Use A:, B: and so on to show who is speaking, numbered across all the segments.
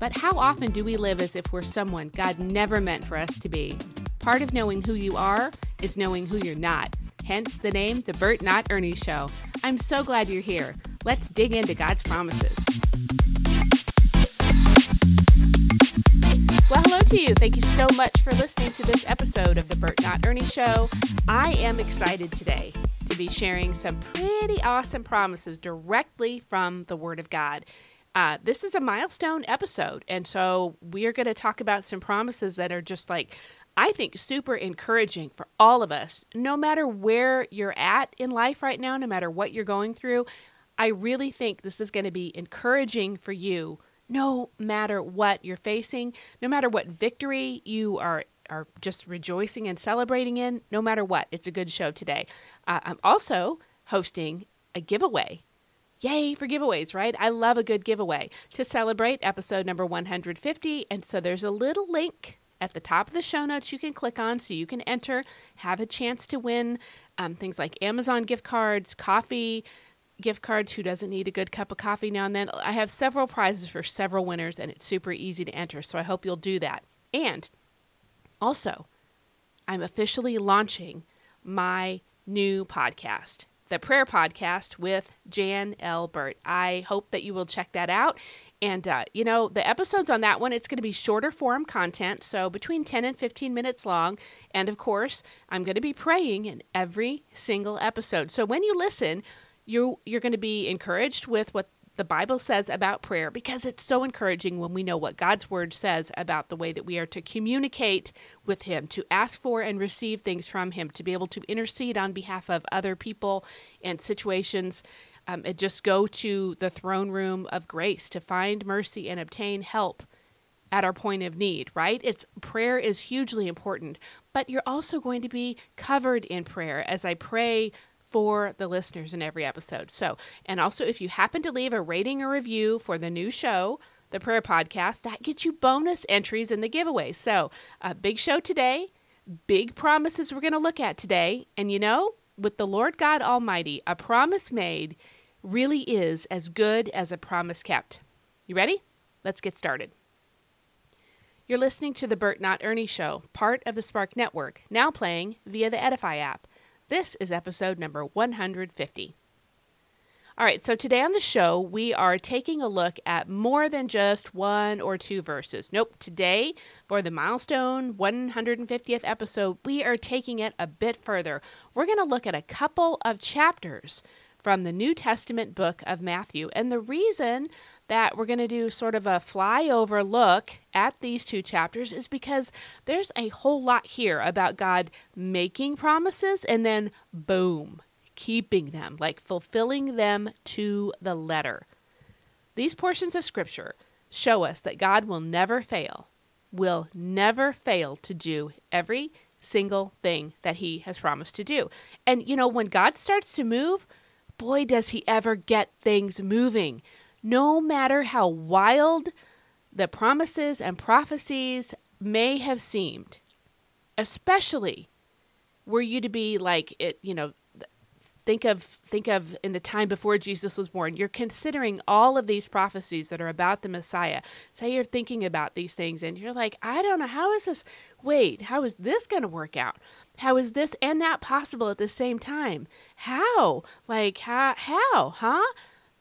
A: But how often do we live as if we're someone God never meant for us to be? Part of knowing who you are is knowing who you're not. Hence the name, The Burt Not Ernie Show. I'm so glad you're here. Let's dig into God's promises. Well, hello to you. Thank you so much for listening to this episode of The Burt Not Ernie Show. I am excited today to be sharing some pretty awesome promises directly from the Word of God. Uh, this is a milestone episode. And so we are going to talk about some promises that are just like, I think, super encouraging for all of us, no matter where you're at in life right now, no matter what you're going through. I really think this is going to be encouraging for you, no matter what you're facing, no matter what victory you are are just rejoicing and celebrating in, no matter what. It's a good show today. Uh, I'm also hosting a giveaway Yay for giveaways, right? I love a good giveaway to celebrate episode number 150. And so there's a little link at the top of the show notes you can click on so you can enter, have a chance to win um, things like Amazon gift cards, coffee gift cards. Who doesn't need a good cup of coffee now and then? I have several prizes for several winners, and it's super easy to enter. So I hope you'll do that. And also, I'm officially launching my new podcast the prayer podcast with Jan L. Burt. I hope that you will check that out. And, uh, you know, the episodes on that one, it's going to be shorter form content, so between 10 and 15 minutes long. And of course, I'm going to be praying in every single episode. So when you listen, you, you're going to be encouraged with what the Bible says about prayer because it's so encouraging when we know what God's word says about the way that we are to communicate with Him, to ask for and receive things from Him, to be able to intercede on behalf of other people and situations. Um, and just go to the throne room of grace to find mercy and obtain help at our point of need, right? It's prayer is hugely important, but you're also going to be covered in prayer as I pray for the listeners in every episode. So, and also if you happen to leave a rating or review for the new show, the prayer podcast, that gets you bonus entries in the giveaway. So, a big show today, big promises we're going to look at today. And you know, with the Lord God Almighty, a promise made really is as good as a promise kept. You ready? Let's get started. You're listening to the Burt Not Ernie Show, part of the Spark Network, now playing via the Edifi app. This is episode number 150. All right, so today on the show, we are taking a look at more than just one or two verses. Nope, today, for the milestone 150th episode, we are taking it a bit further. We're going to look at a couple of chapters from the New Testament book of Matthew. And the reason that we're going to do sort of a flyover look at these two chapters is because there's a whole lot here about God making promises and then boom, keeping them, like fulfilling them to the letter. These portions of Scripture show us that God will never fail, will never fail to do every single thing that He has promised to do. And, you know, when God starts to move, boy, does he ever get things moving. No matter how wild the promises and prophecies may have seemed, especially were you to be like it, you know, think of think of in the time before Jesus was born. You're considering all of these prophecies that are about the Messiah. Say you're thinking about these things and you're like, I don't know how is this wait, how is this going to work out? How is this and that possible at the same time? How? Like, how? How? Huh?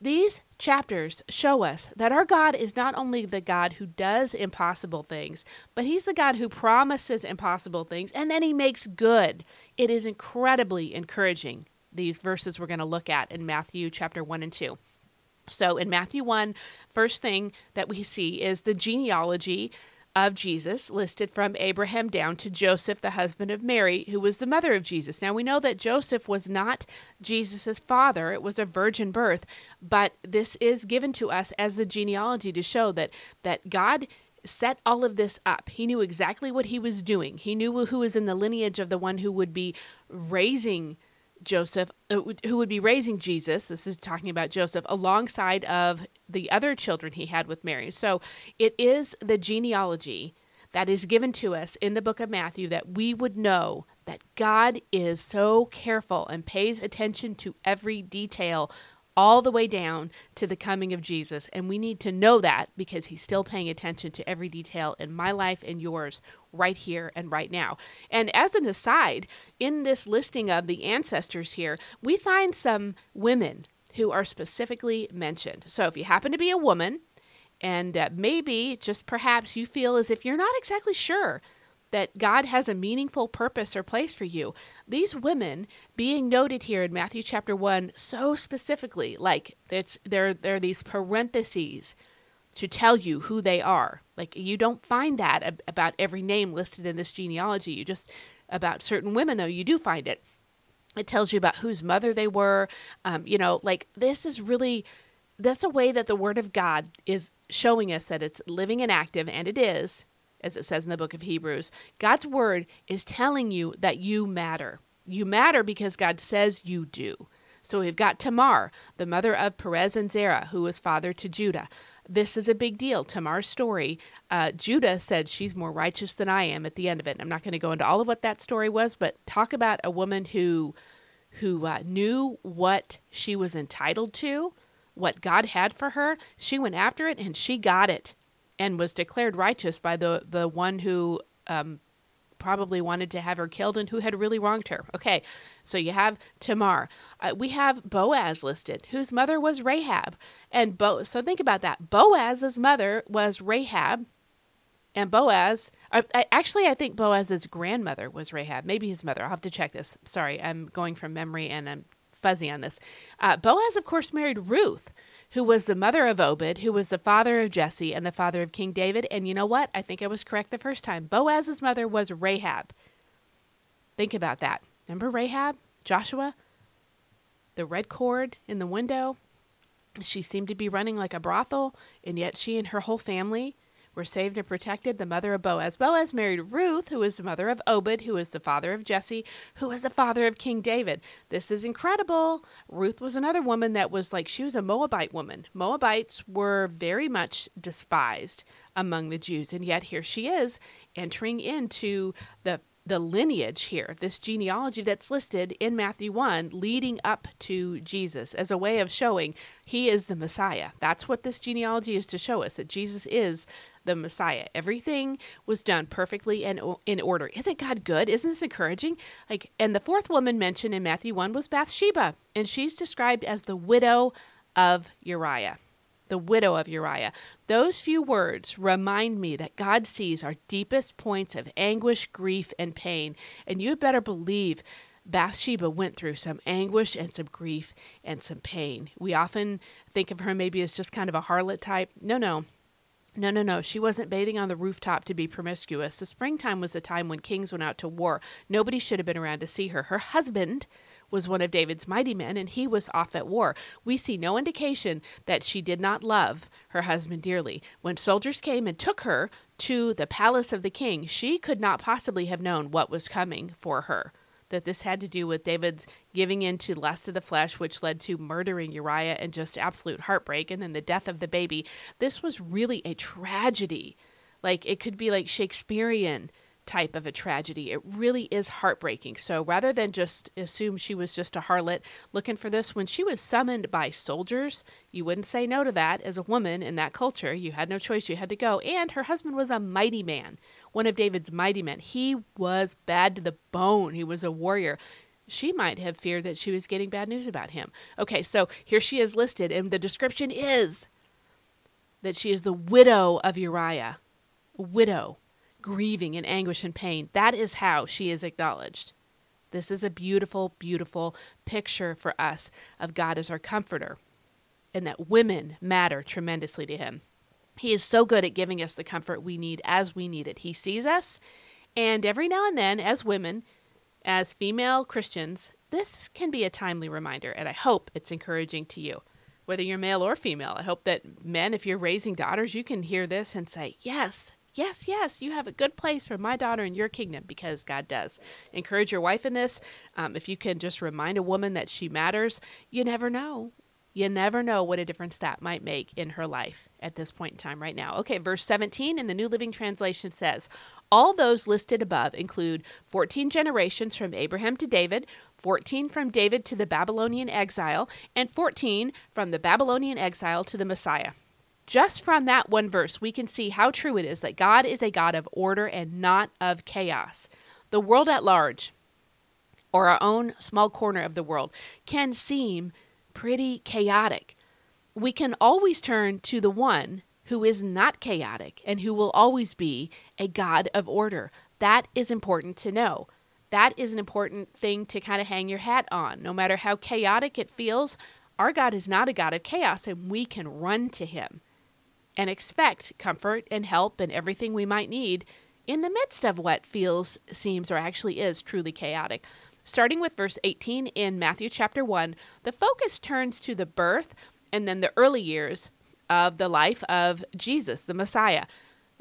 A: These chapters show us that our God is not only the God who does impossible things, but He's the God who promises impossible things and then He makes good. It is incredibly encouraging, these verses we're going to look at in Matthew chapter 1 and 2. So, in Matthew 1, first thing that we see is the genealogy of Jesus, listed from Abraham down to Joseph, the husband of Mary, who was the mother of Jesus. Now we know that Joseph was not Jesus' father, it was a virgin birth, but this is given to us as the genealogy to show that, that God set all of this up. He knew exactly what he was doing. He knew who was in the lineage of the one who would be raising Joseph, uh, who would be raising Jesus. This is talking about Joseph alongside of the other children he had with Mary. So it is the genealogy that is given to us in the book of Matthew that we would know that God is so careful and pays attention to every detail all the way down to the coming of Jesus. And we need to know that because he's still paying attention to every detail in my life and yours right here and right now. And as an aside, in this listing of the ancestors here, we find some women who are specifically mentioned. So if you happen to be a woman, and uh, maybe just perhaps you feel as if you're not exactly sure that God has a meaningful purpose or place for you. These women being noted here in Matthew chapter 1 so specifically, like it's there there are these parentheses to tell you who they are. Like you don't find that about every name listed in this genealogy. You just about certain women though you do find it. It tells you about whose mother they were. Um, you know, like this is really that's a way that the word of God is showing us that it's living and active, and it is as it says in the book of Hebrews. God's word is telling you that you matter. You matter because God says you do. So we've got Tamar, the mother of Perez and Zerah, who was father to Judah. This is a big deal. Tamar's story. Uh, Judah said she's more righteous than I am at the end of it. I'm not going to go into all of what that story was, but talk about a woman who who uh, knew what she was entitled to, what God had for her. She went after it and she got it and was declared righteous by the the one who um, probably wanted to have her killed and who had really wronged her. Okay, so you have Tamar. Uh, we have Boaz listed, whose mother was Rahab, and Bo. So think about that. Boaz's mother was Rahab, and Boaz. Uh, I, actually, I think Boaz's grandmother was Rahab. Maybe his mother. I'll have to check this. Sorry, I'm going from memory and I'm fuzzy on this. Uh, Boaz, of course, married Ruth who was the mother of Obed, who was the father of Jesse and the father of King David. And you know what? I think I was correct the first time. Boaz's mother was Rahab. Think about that. Remember Rahab? Joshua? The red cord in the window? She seemed to be running like a brothel, and yet she and her whole family were saved and protected, the mother of Boaz. Boaz married Ruth, who was the mother of Obed, who was the father of Jesse, who was the father of King David. This is incredible. Ruth was another woman that was like, she was a Moabite woman. Moabites were very much despised among the Jews, and yet here she is entering into the the lineage here, this genealogy that's listed in Matthew 1, leading up to Jesus as a way of showing he is the Messiah. That's what this genealogy is to show us that Jesus is the Messiah. Everything was done perfectly and in order. Isn't God good? Isn't this encouraging? Like, and the fourth woman mentioned in Matthew 1 was Bathsheba, and she's described as the widow of Uriah. The widow of Uriah. Those few words remind me that God sees our deepest points of anguish, grief, and pain. And you better believe Bathsheba went through some anguish and some grief and some pain. We often think of her maybe as just kind of a harlot type. No, no. No, no, no. She wasn't bathing on the rooftop to be promiscuous. The springtime was the time when kings went out to war. Nobody should have been around to see her. Her husband was one of David's mighty men, and he was off at war. We see no indication that she did not love her husband dearly. When soldiers came and took her to the palace of the king, she could not possibly have known what was coming for her that this had to do with David's giving in to lust of the flesh, which led to murdering Uriah and just absolute heartbreak, and then the death of the baby. This was really a tragedy. Like it could be like Shakespearean type of a tragedy. It really is heartbreaking. So rather than just assume she was just a harlot looking for this, when she was summoned by soldiers, you wouldn't say no to that as a woman in that culture. You had no choice, you had to go. And her husband was a mighty man, one of David's mighty men. He was bad to the bone, he was a warrior she might have feared that she was getting bad news about him. Okay, so here she is listed, and the description is that she is the widow of Uriah. Widow grieving in anguish and pain. That is how she is acknowledged. This is a beautiful, beautiful picture for us of God as our comforter and that women matter tremendously to him. He is so good at giving us the comfort we need as we need it. He sees us, and every now and then, as women, as female Christians, this can be a timely reminder, and I hope it's encouraging to you. whether you're male or female. I hope that men, if you're raising daughters, you can hear this and say, Yes, yes, yes, you have a good place for my daughter in your kingdom because God does. Encourage your wife in this. Um, if you can just remind a woman that she matters, you never know. You never know what a difference that might make in her life at this point in time right now. Okay, verse 17 in the New Living Translation says, All those listed above include 14 generations from Abraham to David, 14 from David to the Babylonian exile, and 14 from the Babylonian exile to the Messiah. Just from that one verse, we can see how true it is that God is a God of order and not of chaos. The world at large, or our own small corner of the world, can seem pretty chaotic. We can always turn to the one who is not chaotic and who will always be a God of order. That is important to know. That is an important thing to kind of hang your hat on. No matter how chaotic it feels, our God is not a God of chaos, and we can run to him and expect comfort and help and everything we might need in the midst of what feels, seems, or actually is truly chaotic. Starting with verse 18 in Matthew chapter 1, the focus turns to the birth and then the early years of the life of Jesus, the Messiah.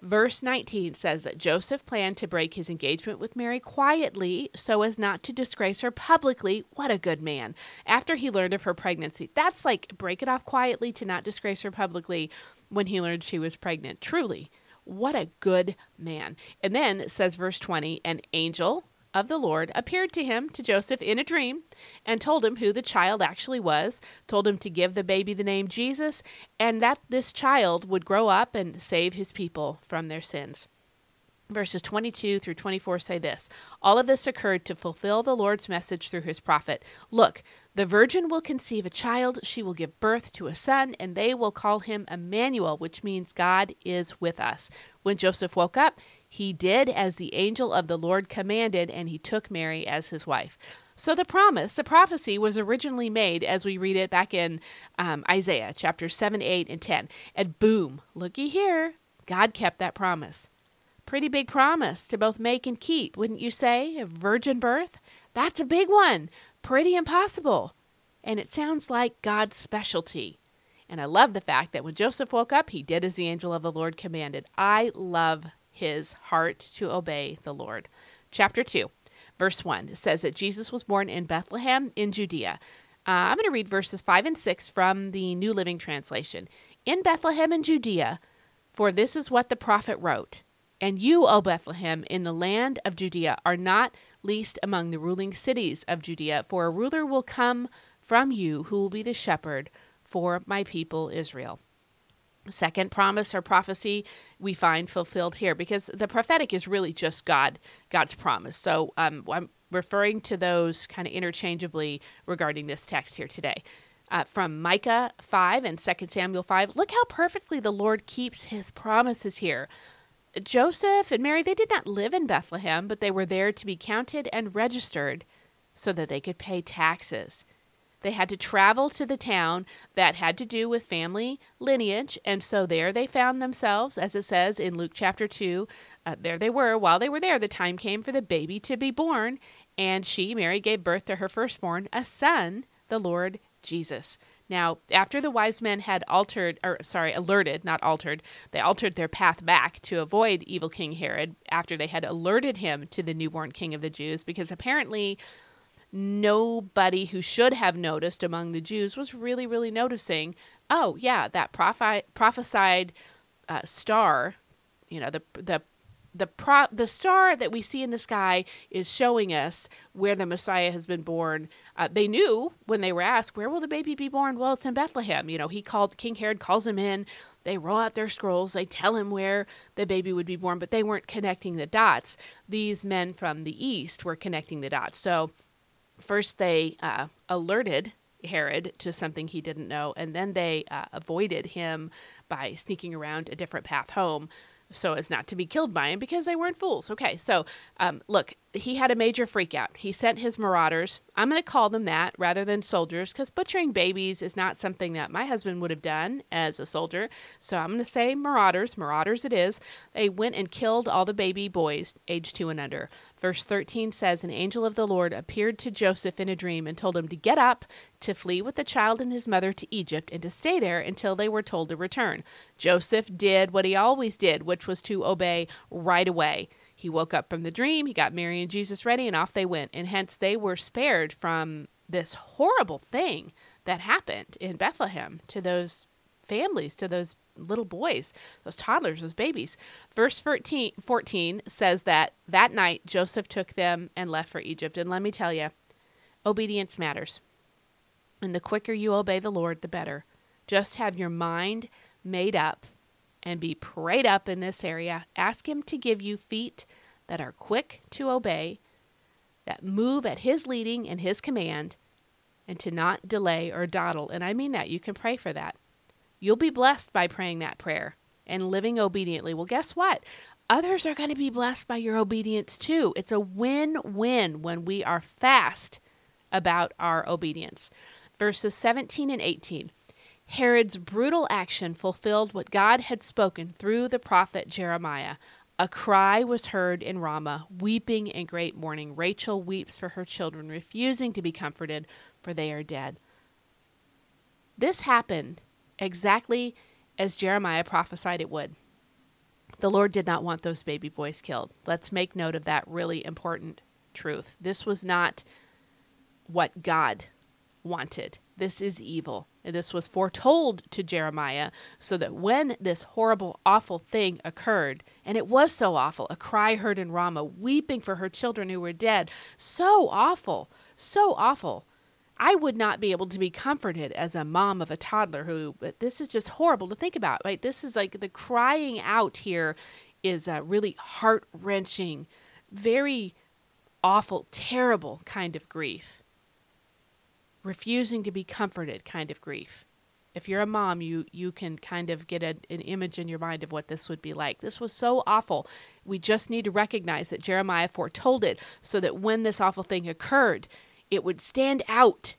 A: Verse 19 says that Joseph planned to break his engagement with Mary quietly so as not to disgrace her publicly. What a good man. After he learned of her pregnancy, that's like break it off quietly to not disgrace her publicly when he learned she was pregnant. Truly, what a good man. And then says verse 20 an angel of the Lord appeared to him, to Joseph, in a dream, and told him who the child actually was, told him to give the baby the name Jesus, and that this child would grow up and save his people from their sins. Verses 22 through 24 say this All of this occurred to fulfill the Lord's message through his prophet. Look, the virgin will conceive a child, she will give birth to a son, and they will call him Emmanuel, which means God is with us. When Joseph woke up, he did as the angel of the Lord commanded, and he took Mary as his wife. So the promise, the prophecy was originally made as we read it back in um, Isaiah chapter 7, 8, and 10. And boom, looky here, God kept that promise. Pretty big promise to both make and keep, wouldn't you say? A virgin birth? That's a big one. Pretty impossible. And it sounds like God's specialty. And I love the fact that when Joseph woke up, he did as the angel of the Lord commanded. I love his heart to obey the Lord. Chapter 2, verse 1 says that Jesus was born in Bethlehem in Judea. Uh, I'm going to read verses 5 and 6 from the New Living Translation. In Bethlehem in Judea, for this is what the prophet wrote. And you, O Bethlehem, in the land of Judea, are not least among the ruling cities of Judea, for a ruler will come from you who will be the shepherd for my people Israel. Second promise or prophecy we find fulfilled here because the prophetic is really just God, God's promise. So um, I'm referring to those kind of interchangeably regarding this text here today. Uh, from Micah 5 and 2 Samuel 5. Look how perfectly the Lord keeps his promises here. Joseph and Mary, they did not live in Bethlehem, but they were there to be counted and registered so that they could pay taxes. They had to travel to the town that had to do with family lineage, and so there they found themselves, as it says in Luke chapter 2. Uh, there they were. While they were there, the time came for the baby to be born, and she, Mary, gave birth to her firstborn, a son, the Lord Jesus. Now, after the wise men had altered, or sorry, alerted, not altered, they altered their path back to avoid evil King Herod after they had alerted him to the newborn king of the Jews, because apparently nobody who should have noticed among the Jews was really, really noticing. Oh, yeah, that prophi- prophesied uh, star, you know, the the the pro- the star that we see in the sky is showing us where the Messiah has been born. Uh, they knew when they were asked, "Where will the baby be born?" Well, it's in Bethlehem. You know, he called King Herod calls him in. They roll out their scrolls. They tell him where the baby would be born, but they weren't connecting the dots. These men from the east were connecting the dots. So first they uh, alerted Herod to something he didn't know, and then they uh, avoided him by sneaking around a different path home so as not to be killed by him because they weren't fools. Okay, so um, look, he had a major freakout. He sent his marauders. I'm going to call them that rather than soldiers because butchering babies is not something that my husband would have done as a soldier. So I'm going to say marauders. Marauders it is. They went and killed all the baby boys aged two and under. Verse 13 says An angel of the Lord appeared to Joseph in a dream and told him to get up, to flee with the child and his mother to Egypt, and to stay there until they were told to return. Joseph did what he always did, which was to obey right away. He woke up from the dream, he got Mary and Jesus ready, and off they went. And hence they were spared from this horrible thing that happened in Bethlehem to those families, to those little boys, those toddlers, those babies. Verse 14, 14 says that that night Joseph took them and left for Egypt. And let me tell you, obedience matters. And the quicker you obey the Lord, the better. Just have your mind made up and be prayed up in this area. Ask Him to give you feet that are quick to obey, that move at His leading and His command, and to not delay or dawdle. And I mean that. You can pray for that. You'll be blessed by praying that prayer and living obediently. Well, guess what? Others are going to be blessed by your obedience too. It's a win win when we are fast about our obedience. Verses 17 and 18. Herod's brutal action fulfilled what God had spoken through the prophet Jeremiah. A cry was heard in Ramah, weeping in great mourning. Rachel weeps for her children, refusing to be comforted, for they are dead. This happened exactly as Jeremiah prophesied it would. The Lord did not want those baby boys killed. Let's make note of that really important truth. This was not what God wanted. This is evil. And this was foretold to Jeremiah so that when this horrible, awful thing occurred, and it was so awful, a cry heard in Ramah, weeping for her children who were dead, so awful, so awful. I would not be able to be comforted as a mom of a toddler who, this is just horrible to think about, right? This is like the crying out here is a really heart wrenching, very awful, terrible kind of grief refusing to be comforted kind of grief. If you're a mom, you you can kind of get a, an image in your mind of what this would be like. This was so awful. We just need to recognize that Jeremiah foretold it so that when this awful thing occurred, it would stand out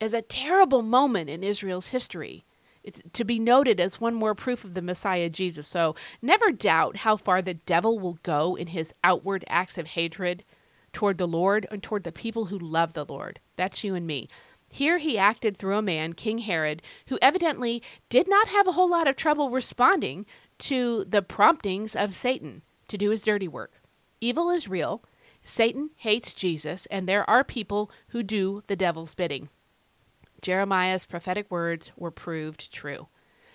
A: as a terrible moment in Israel's history. It's to be noted as one more proof of the Messiah Jesus. So never doubt how far the devil will go in his outward acts of hatred toward the Lord and toward the people who love the Lord. That's you and me. Here he acted through a man, King Herod, who evidently did not have a whole lot of trouble responding to the promptings of Satan to do his dirty work. Evil is real. Satan hates Jesus, and there are people who do the devil's bidding. Jeremiah's prophetic words were proved true.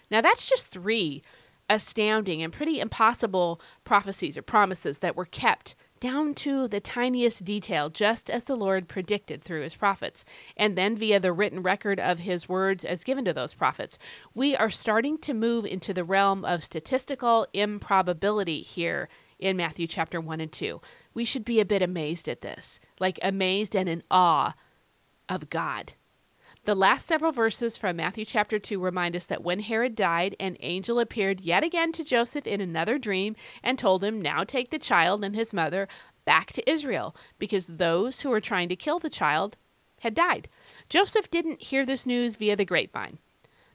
A: Now, that's just three astounding and pretty impossible prophecies or promises that were kept down to the tiniest detail, just as the Lord predicted through his prophets, and then via the written record of his words as given to those prophets. We are starting to move into the realm of statistical improbability here in Matthew chapter 1 and 2. We should be a bit amazed at this, like amazed and in awe of God. The last several verses from Matthew chapter 2 remind us that when Herod died, an angel appeared yet again to Joseph in another dream and told him, Now take the child and his mother back to Israel, because those who were trying to kill the child had died. Joseph didn't hear this news via the grapevine.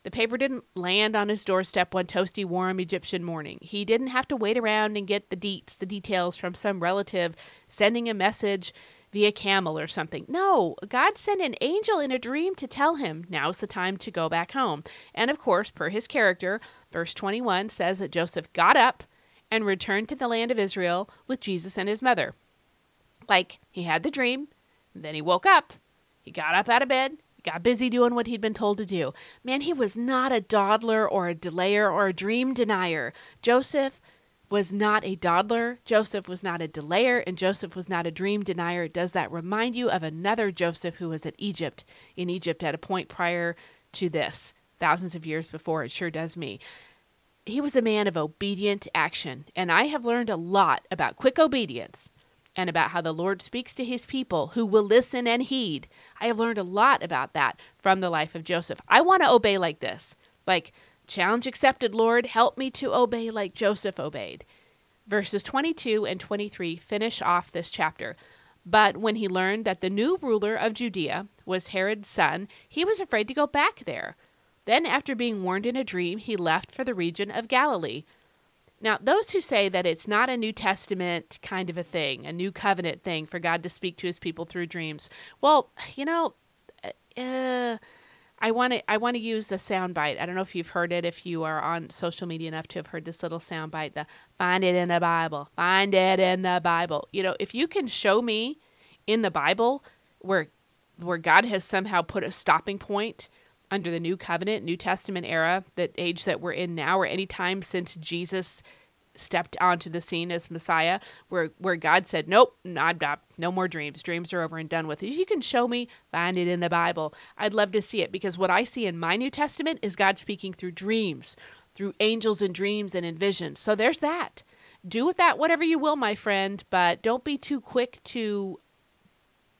A: The paper didn't land on his doorstep one toasty, warm Egyptian morning. He didn't have to wait around and get the deets, the details from some relative sending a message via camel or something. No, God sent an angel in a dream to tell him now's the time to go back home. And of course, per his character, verse 21 says that Joseph got up and returned to the land of Israel with Jesus and his mother. Like he had the dream, then he woke up, he got up out of bed, got busy doing what he'd been told to do. Man, he was not a dawdler or a delayer or a dream denier. Joseph was not a dawdler, Joseph was not a delayer, and Joseph was not a dream denier. Does that remind you of another Joseph who was at Egypt, in Egypt at a point prior to this, thousands of years before? It sure does me. He was a man of obedient action, and I have learned a lot about quick obedience and about how the Lord speaks to his people who will listen and heed. I have learned a lot about that from the life of Joseph. I want to obey like this. Like, Challenge accepted, Lord. Help me to obey like Joseph obeyed. Verses 22 and 23 finish off this chapter. But when he learned that the new ruler of Judea was Herod's son, he was afraid to go back there. Then, after being warned in a dream, he left for the region of Galilee. Now, those who say that it's not a New Testament kind of a thing, a new covenant thing for God to speak to his people through dreams, well, you know, uh, I want to I want to use a soundbite. I don't know if you've heard it, if you are on social media enough to have heard this little soundbite, the find it in the Bible, find it in the Bible. You know, if you can show me in the Bible where where God has somehow put a stopping point under the new covenant, New Testament era, that age that we're in now, or any time since Jesus stepped onto the scene as Messiah, where where God said, "Nope, not, not, no more dreams. Dreams are over and done with." If you can show me, find it in the Bible. I'd love to see it because what I see in my New Testament is God speaking through dreams, through angels and dreams and in visions. So there's that. Do with that whatever you will, my friend, but don't be too quick to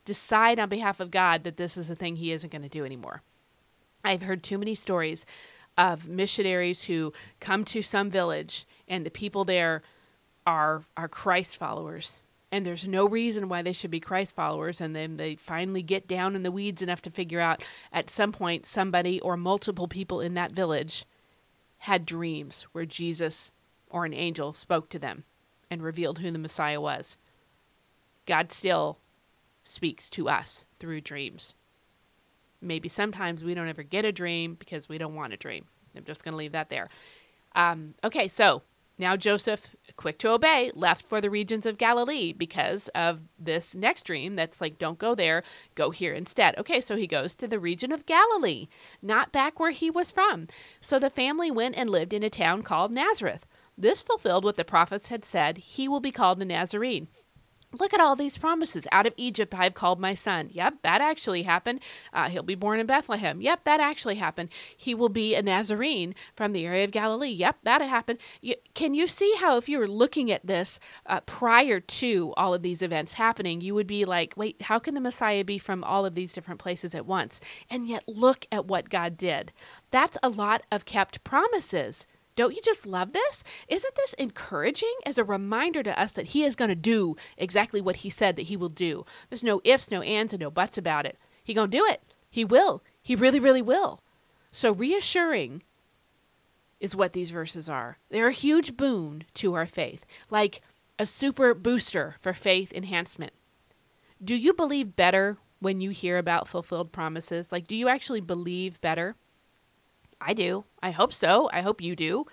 A: decide on behalf of God that this is a thing He isn't going to do anymore. I've heard too many stories of missionaries who come to some village and the people there are are Christ followers. And there's no reason why they should be Christ followers. And then they finally get down in the weeds enough to figure out at some point somebody or multiple people in that village had dreams where Jesus or an angel spoke to them and revealed who the Messiah was. God still speaks to us through dreams maybe sometimes we don't ever get a dream because we don't want a dream. I'm just going to leave that there. Um, okay, so now Joseph, quick to obey, left for the regions of Galilee because of this next dream that's like, don't go there, go here instead. Okay, so he goes to the region of Galilee, not back where he was from. So the family went and lived in a town called Nazareth. This fulfilled what the prophets had said he will be called a Nazarene. Look at all these promises. Out of Egypt I have called my son. Yep, that actually happened. Uh, he'll be born in Bethlehem. Yep, that actually happened. He will be a Nazarene from the area of Galilee. Yep, that happened. You, can you see how, if you were looking at this uh, prior to all of these events happening, you would be like, wait, how can the Messiah be from all of these different places at once? And yet, look at what God did. That's a lot of kept promises. Don't you just love this? Isn't this encouraging as a reminder to us that he is going to do exactly what he said that he will do? There's no ifs, no ands, and no buts about it. He going to do it. He will. He really, really will. So reassuring is what these verses are. They're a huge boon to our faith, like a super booster for faith enhancement. Do you believe better when you hear about fulfilled promises? Like, do you actually believe better? I do. I hope so. I hope you do.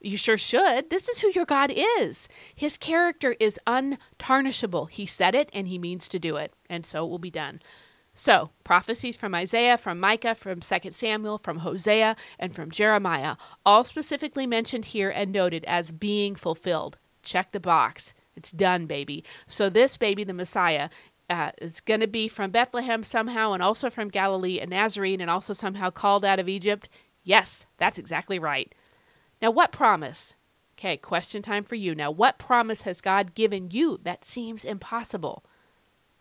A: You sure should. This is who your God is. His character is untarnishable. He said it and he means to do it, and so it will be done. So, prophecies from Isaiah, from Micah, from 2 Samuel, from Hosea, and from Jeremiah, all specifically mentioned here and noted as being fulfilled. Check the box. It's done, baby. So, this baby, the Messiah, uh, is going to be from Bethlehem somehow, and also from Galilee, and Nazarene, and also somehow called out of Egypt. Yes, that's exactly right. Now, what promise? Okay, question time for you. Now, what promise has God given you that seems impossible?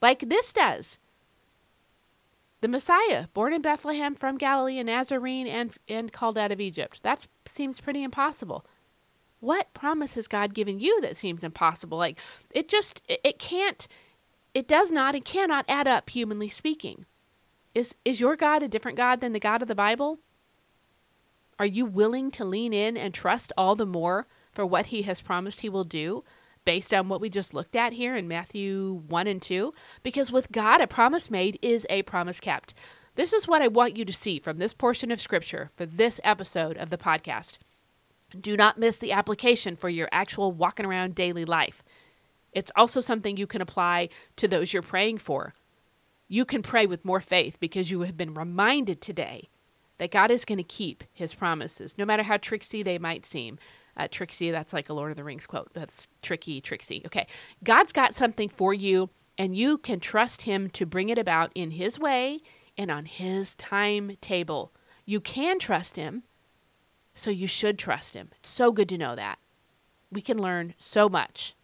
A: Like this does. The Messiah, born in Bethlehem from Galilee, a Nazarene, and, and called out of Egypt. That seems pretty impossible. What promise has God given you that seems impossible? Like, it just, it, it can't, it does not, it cannot add up, humanly speaking. Is, is your God a different God than the God of the Bible? Are you willing to lean in and trust all the more for what he has promised he will do based on what we just looked at here in Matthew 1 and 2? Because with God, a promise made is a promise kept. This is what I want you to see from this portion of Scripture for this episode of the podcast. Do not miss the application for your actual walking around daily life. It's also something you can apply to those you're praying for. You can pray with more faith because you have been reminded today that God is going to keep his promises, no matter how tricksy they might seem. Uh, tricksy, that's like a Lord of the Rings quote. That's tricky, tricksy. Okay. God's got something for you, and you can trust him to bring it about in his way and on his timetable. You can trust him, so you should trust him. It's so good to know that. We can learn so much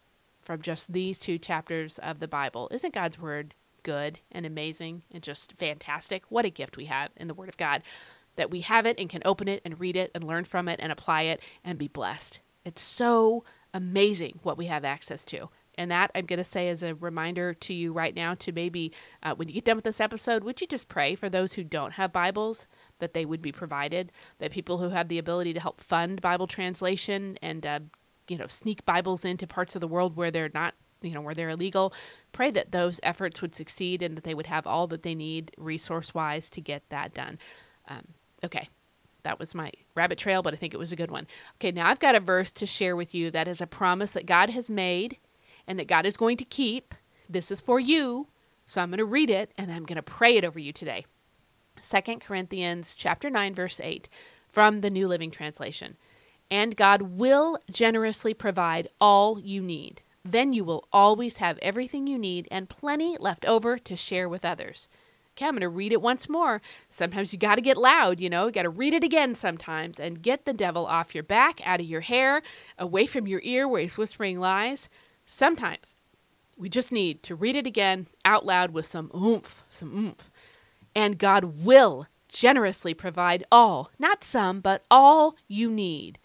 A: from just these two chapters of the Bible. Isn't God's word good and amazing and just fantastic? What a gift we have in the Word of God that we have it and can open it and read it and learn from it and apply it and be blessed. It's so amazing what we have access to. And that I'm going to say as a reminder to you right now to maybe uh, when you get done with this episode, would you just pray for those who don't have Bibles that they would be provided, that people who have the ability to help fund Bible translation and uh, you know sneak Bibles into parts of the world where they're not you know where they're illegal, pray that those efforts would succeed and that they would have all that they need resource wise to get that done. Um, okay, that was my rabbit trail, but I think it was a good one. Okay, now I've got a verse to share with you that is a promise that God has made and that God is going to keep. This is for you. So I'm going to read it and I'm going to pray it over you today. 2 Corinthians chapter 9 verse 8 from the New Living Translation. And God will generously provide all you need. Then you will always have everything you need and plenty left over to share with others. Okay, I'm going to read it once more. Sometimes you got to get loud, you know, you got to read it again sometimes and get the devil off your back, out of your hair, away from your ear where he's whispering lies. Sometimes we just need to read it again out loud with some oomph, some oomph. And God will generously provide all, not some, but all you need.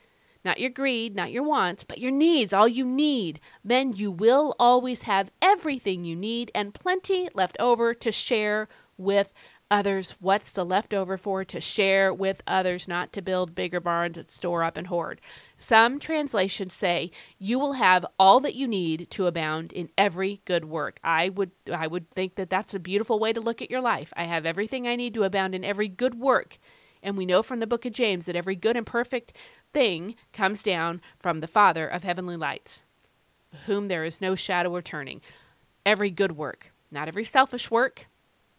A: Not your greed, not your wants, but your needs, all you need. Then you will always have everything you need and plenty left over to share with others what's the leftover for to share with others, not to build bigger barns and store up and hoard. Some translations say you will have all that you need to abound in every good work. I would I would think that that's a beautiful way to look at your life. I have everything I need to abound in every good work. And we know from the book of James that every good and perfect thing comes down from the Father of heavenly lights, whom there is no shadow of turning. Every good work, not every selfish work,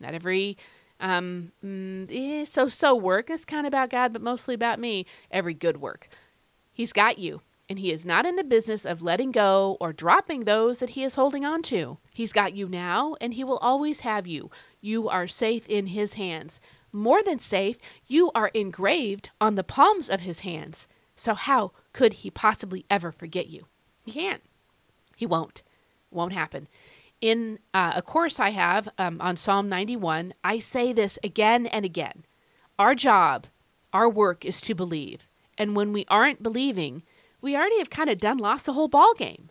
A: not every um, mm, eh, so so work. is kind of about God, but mostly about me. Every good work. He's got you, and He is not in the business of letting go or dropping those that He is holding on to. He's got you now, and He will always have you. You are safe in His hands. More than safe, you are engraved on the palms of His hands. So, how could He possibly ever forget you? He can't. He won't. Won't happen in uh, a course I have um, on Psalm 91, I say this again and again. Our job, our work is to believe. And when we aren't believing, we already have kind of done lost the whole ball game.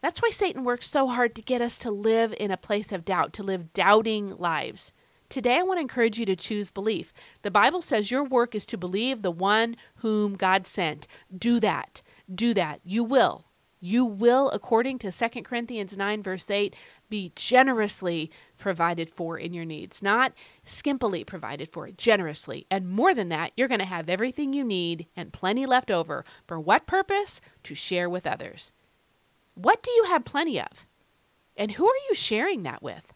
A: That's why Satan works so hard to get us to live in a place of doubt, to live doubting lives. Today, I want to encourage you to choose belief. The Bible says your work is to believe the one whom God sent. Do that. Do that. You will. You will, according to 2 Corinthians 9, verse 8, be generously provided for in your needs, not skimpily provided for, generously. And more than that, you're going to have everything you need and plenty left over. For what purpose? To share with others. What do you have plenty of? And who are you sharing that with?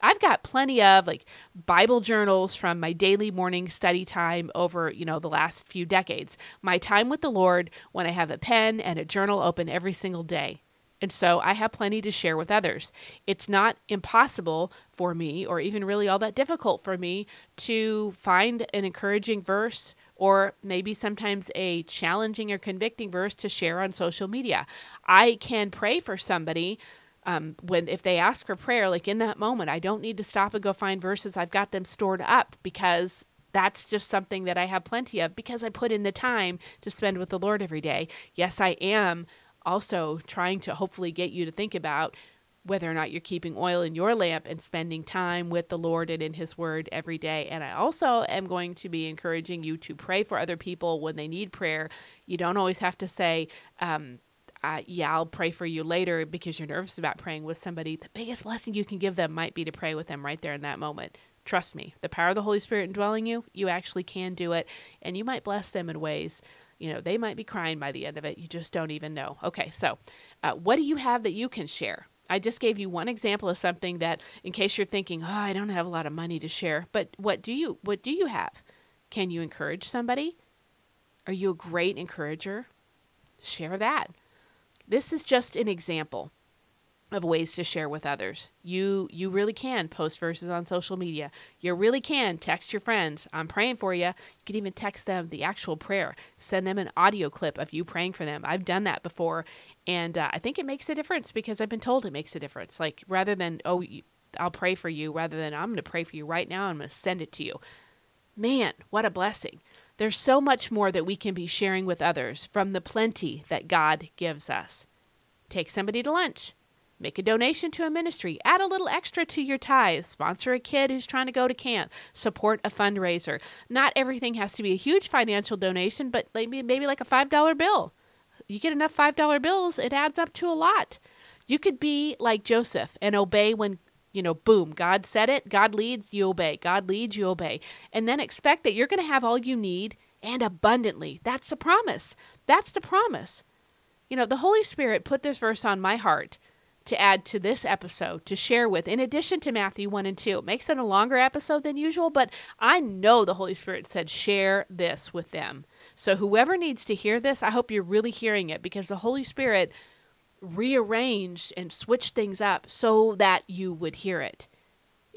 A: I've got plenty of like Bible journals from my daily morning study time over, you know, the last few decades. My time with the Lord when I have a pen and a journal open every single day. And so I have plenty to share with others. It's not impossible for me, or even really all that difficult for me, to find an encouraging verse or maybe sometimes a challenging or convicting verse to share on social media. I can pray for somebody. Um, when if they ask for prayer, like in that moment, I don't need to stop and go find verses. I've got them stored up because that's just something that I have plenty of because I put in the time to spend with the Lord every day. Yes, I am also trying to hopefully get you to think about whether or not you're keeping oil in your lamp and spending time with the Lord and in His Word every day. And I also am going to be encouraging you to pray for other people when they need prayer. You don't always have to say, um, uh, yeah, I'll pray for you later because you're nervous about praying with somebody. The biggest blessing you can give them might be to pray with them right there in that moment. Trust me, the power of the Holy Spirit indwelling you, you actually can do it, and you might bless them in ways you know, they might be crying by the end of it. You just don't even know. Okay, so uh, what do you have that you can share? I just gave you one example of something that, in case you're thinking, oh, I don't have a lot of money to share, but what do you what do you have? Can you encourage somebody? Are you a great encourager? Share that. This is just an example of ways to share with others. You you really can post verses on social media. You really can text your friends. I'm praying for you. You can even text them the actual prayer. Send them an audio clip of you praying for them. I've done that before, and uh, I think it makes a difference because I've been told it makes a difference. Like rather than oh I'll pray for you, rather than I'm going to pray for you right now. I'm going to send it to you. Man, what a blessing. There's so much more that we can be sharing with others from the plenty that God gives us. Take somebody to lunch Make a donation to a ministry. Add a little extra to your tithe. Sponsor a kid who's trying to go to camp. Support a fundraiser. Not everything has to be a huge financial donation, but maybe maybe like a five dollar bill. You get enough five dollar bills, it adds up to a lot. You could be like Joseph and obey when you know, boom, God said it, God leads, you obey. God leads, you obey. And then expect that you're going to have all you need and abundantly. That's the promise. That's the promise. You know, the Holy Spirit put this verse on my heart to add to this episode to share with, in addition to Matthew 1 and 2. It makes it a longer episode than usual, but I know the Holy Spirit said, share this with them. So, whoever needs to hear this, I hope you're really hearing it because the Holy Spirit rearranged and switched things up so that you would hear it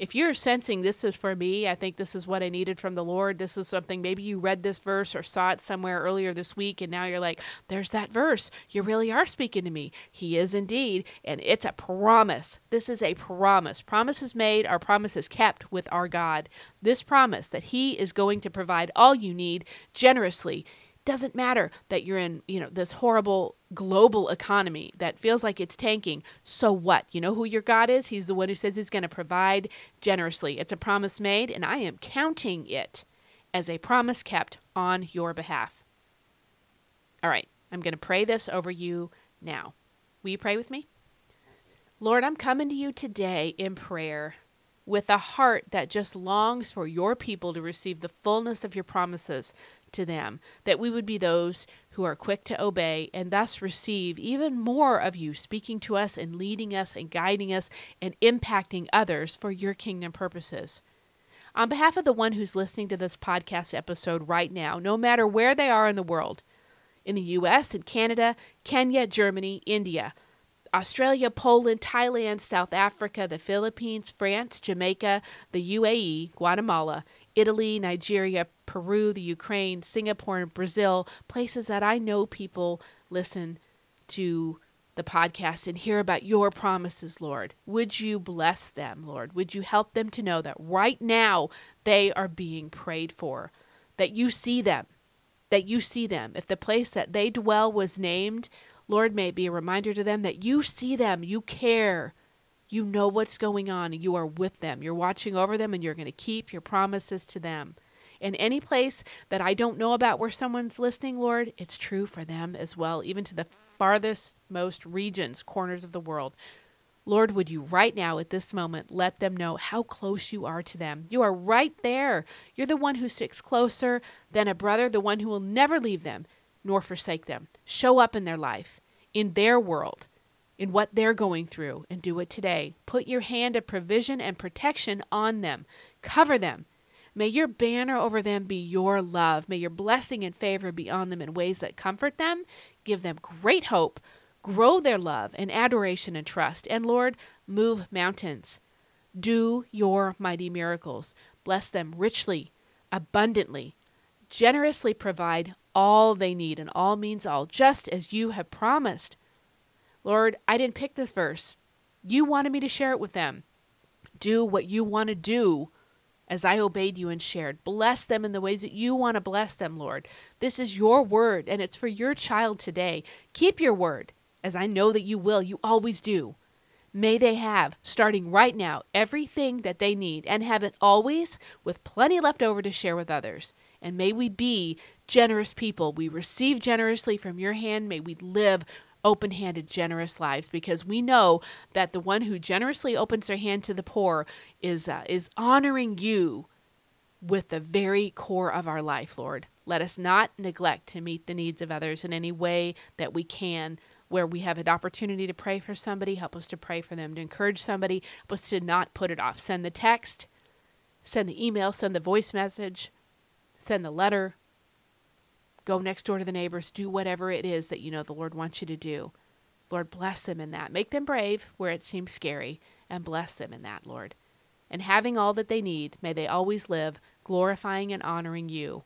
A: if you're sensing this is for me, I think this is what I needed from the Lord. This is something maybe you read this verse or saw it somewhere earlier this week, and now you're like, there's that verse. You really are speaking to me. He is indeed. And it's a promise. This is a promise. Promises made are promises kept with our God. This promise that He is going to provide all you need generously doesn't matter that you're in, you know, this horrible global economy that feels like it's tanking. So what? You know who your God is? He's the one who says he's going to provide generously. It's a promise made, and I am counting it as a promise kept on your behalf. All right, I'm going to pray this over you now. Will you pray with me? Lord, I'm coming to you today in prayer with a heart that just longs for your people to receive the fullness of your promises to them, that we would be those who are quick to obey and thus receive even more of you speaking to us and leading us and guiding us and impacting others for your kingdom purposes. On behalf of the one who's listening to this podcast episode right now, no matter where they are in the world, in the US, in Canada, Kenya, Germany, India, Australia, Poland, Thailand, South Africa, the Philippines, France, Jamaica, the UAE, Guatemala, Italy, Nigeria, Peru, the Ukraine, Singapore, and Brazil, places that I know people listen to the podcast and hear about your promises, Lord. Would you bless them, Lord? Would you help them to know that right now they are being prayed for, that you see them, that you see them. If the place that they dwell was named, Lord, may it be a reminder to them that you see them, you care, you know what's going on, you are with them. You're watching over them, and you're going to keep your promises to them. In any place that I don't know about where someone's listening, Lord, it's true for them as well, even to the farthest most regions, corners of the world. Lord, would you right now at this moment let them know how close you are to them? You are right there. You're the one who sticks closer than a brother, the one who will never leave them nor forsake them. Show up in their life, in their world in what they're going through and do it today. Put your hand of provision and protection on them. Cover them. May your banner over them be your love. May your blessing and favor be on them in ways that comfort them, give them great hope, grow their love and adoration and trust. And Lord, move mountains. Do your mighty miracles. Bless them richly, abundantly. Generously provide all they need, and all means all, just as you have promised. Lord, I didn't pick this verse. You wanted me to share it with them. Do what you want to do as I obeyed you and shared. Bless them in the ways that you want to bless them, Lord. This is your word, and it's for your child today. Keep your word, as I know that you will. You always do. May they have, starting right now, everything that they need and have it always with plenty left over to share with others. And may we be generous people. We receive generously from your hand. May we live open handed, generous lives because we know that the one who generously opens their hand to the poor is, uh, is honoring you with the very core of our life, Lord. Let us not neglect to meet the needs of others in any way that we can. Where we have an opportunity to pray for somebody, help us to pray for them, to encourage somebody, us to not put it off. Send the text, send the email, send the voice message, send the letter, Go next door to the neighbors. Do whatever it is that you know the Lord wants you to do. Lord, bless them in that. Make them brave where it seems scary, and bless them in that, Lord. And having all that they need, may they always live glorifying and honoring you.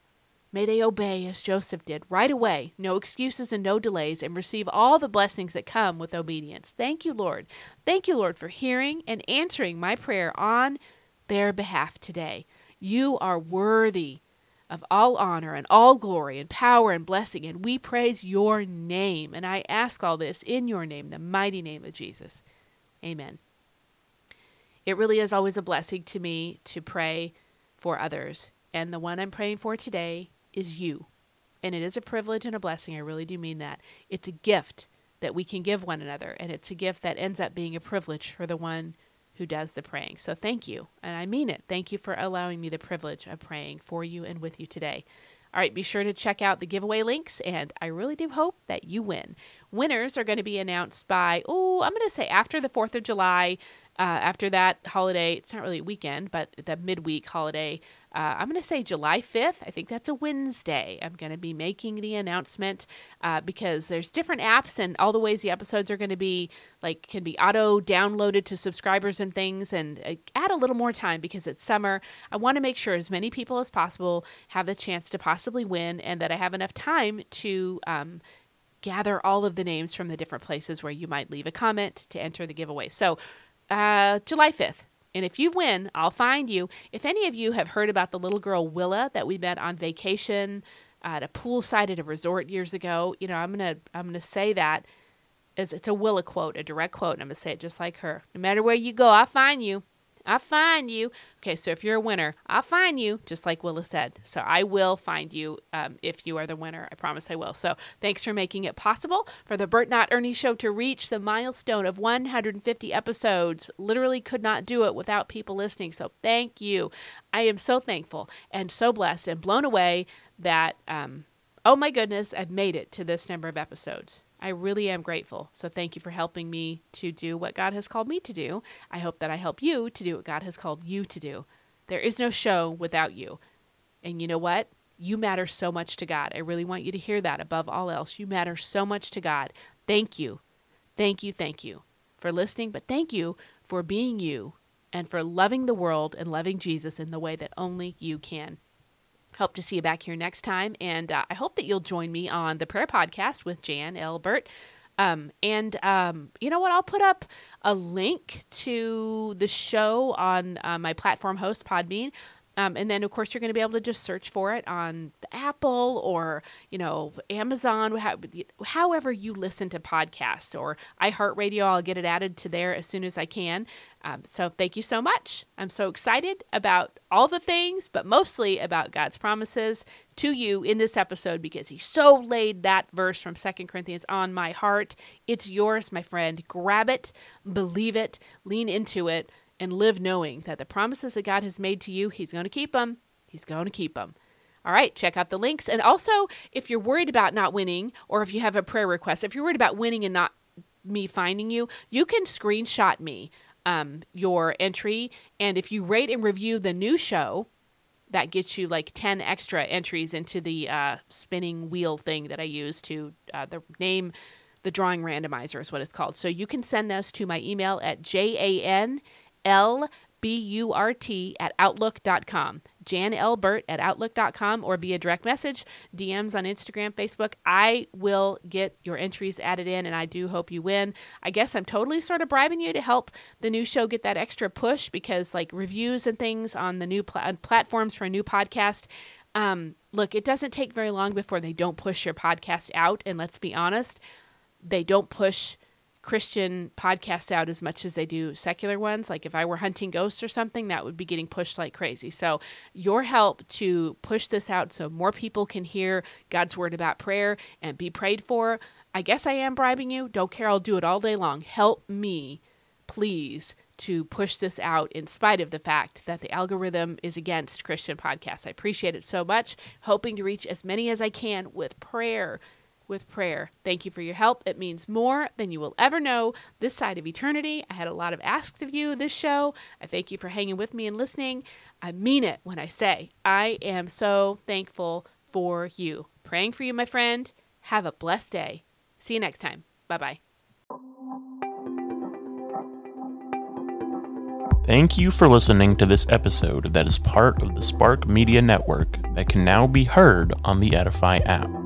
A: May they obey as Joseph did right away, no excuses and no delays, and receive all the blessings that come with obedience. Thank you, Lord. Thank you, Lord, for hearing and answering my prayer on their behalf today. You are worthy of all honor and all glory and power and blessing, and we praise your name. And I ask all this in your name, the mighty name of Jesus. Amen. It really is always a blessing to me to pray for others. And the one I'm praying for today is you. And it is a privilege and a blessing. I really do mean that. It's a gift that we can give one another. And it's a gift that ends up being a privilege for the one who does the praying. So thank you. And I mean it. Thank you for allowing me the privilege of praying for you and with you today. All right, be sure to check out the giveaway links, and I really do hope that you win. Winners are going to be announced by, oh, I'm going to say after the 4th of July, uh, after that holiday, it's not really a weekend, but the midweek holiday, uh, I'm going to say July 5th. I think that's a Wednesday. I'm going to be making the announcement uh, because there's different apps and all the ways the episodes are going to be like can be auto downloaded to subscribers and things and uh, add a little more time because it's summer. I want to make sure as many people as possible have the chance to possibly win and that I have enough time to um, gather all of the names from the different places where you might leave a comment to enter the giveaway. So uh, July 5th. And if you win, I'll find you. If any of you have heard about the little girl Willa that we met on vacation at a poolside at a resort years ago, you know, I'm gonna I'm gonna say that as it's a Willa quote, a direct quote, and I'm gonna say it just like her. No matter where you go, I'll find you. I'll find you. Okay, so if you're a winner, I'll find you, just like Willa said. So I will find you um, if you are the winner. I promise I will. So thanks for making it possible for the Burt Not Ernie Show to reach the milestone of 150 episodes. Literally could not do it without people listening. So thank you. I am so thankful and so blessed and blown away that, um, oh my goodness, I've made it to this number of episodes. I really am grateful. So thank you for helping me to do what God has called me to do. I hope that I help you to do what God has called you to do. There is no show without you. And you know what? You matter so much to God. I really want you to hear that above all else. You matter so much to God. Thank you. Thank you. Thank you for listening, but thank you for being you and for loving the world and loving Jesus in the way that only you can. Hope to see you back here next time. And uh, I hope that you'll join me on the prayer podcast with Jan L. Burt. Um, and um, you know what? I'll put up a link to the show on uh, my platform host, Podbean. Um, and then, of course, you're going to be able to just search for it on Apple or, you know, Amazon, however you listen to podcasts or iHeartRadio. I'll get it added to there as soon as I can. Um, so thank you so much. I'm so excited about all the things, but mostly about God's promises to you in this episode because He so laid that verse from Second Corinthians on my heart. It's yours, my friend. Grab it, believe it, lean into it and live knowing that the promises that God has made to you, He's going to keep them. He's going to keep them. All right, check out the links. And also, if you're worried about not winning, or if you have a prayer request, if you're worried about winning and not me finding you, you can screenshot me um, your entry. And if you rate and review the new show, that gets you like 10 extra entries into the uh, spinning wheel thing that I use to uh, the name the drawing randomizer is what it's called. So you can send those to my email at jan L B U R T at outlook.com. Jan L. Burt at outlook.com or via direct message, DMs on Instagram, Facebook. I will get your entries added in and I do hope you win. I guess I'm totally sort of bribing you to help the new show get that extra push because, like, reviews and things on the new pl- platforms for a new podcast. Um, look, it doesn't take very long before they don't push your podcast out. And let's be honest, they don't push Christian podcasts out as much as they do secular ones. Like if I were hunting ghosts or something, that would be getting pushed like crazy. So, your help to push this out so more people can hear God's word about prayer and be prayed for. I guess I am bribing you. Don't care. I'll do it all day long. Help me, please, to push this out in spite of the fact that the algorithm is against Christian podcasts. I appreciate it so much. Hoping to reach as many as I can with prayer with prayer. Thank you for your help. It means more than you will ever know this side of eternity. I had a lot of asks of you this show. I thank you for hanging with me and listening. I mean it when I say I am so thankful for you. Praying for you, my friend. Have a blessed day. See you next time. Bye bye.
B: Thank you for listening to this episode that is part of the Spark Media Network that can now be heard on the Edifi app.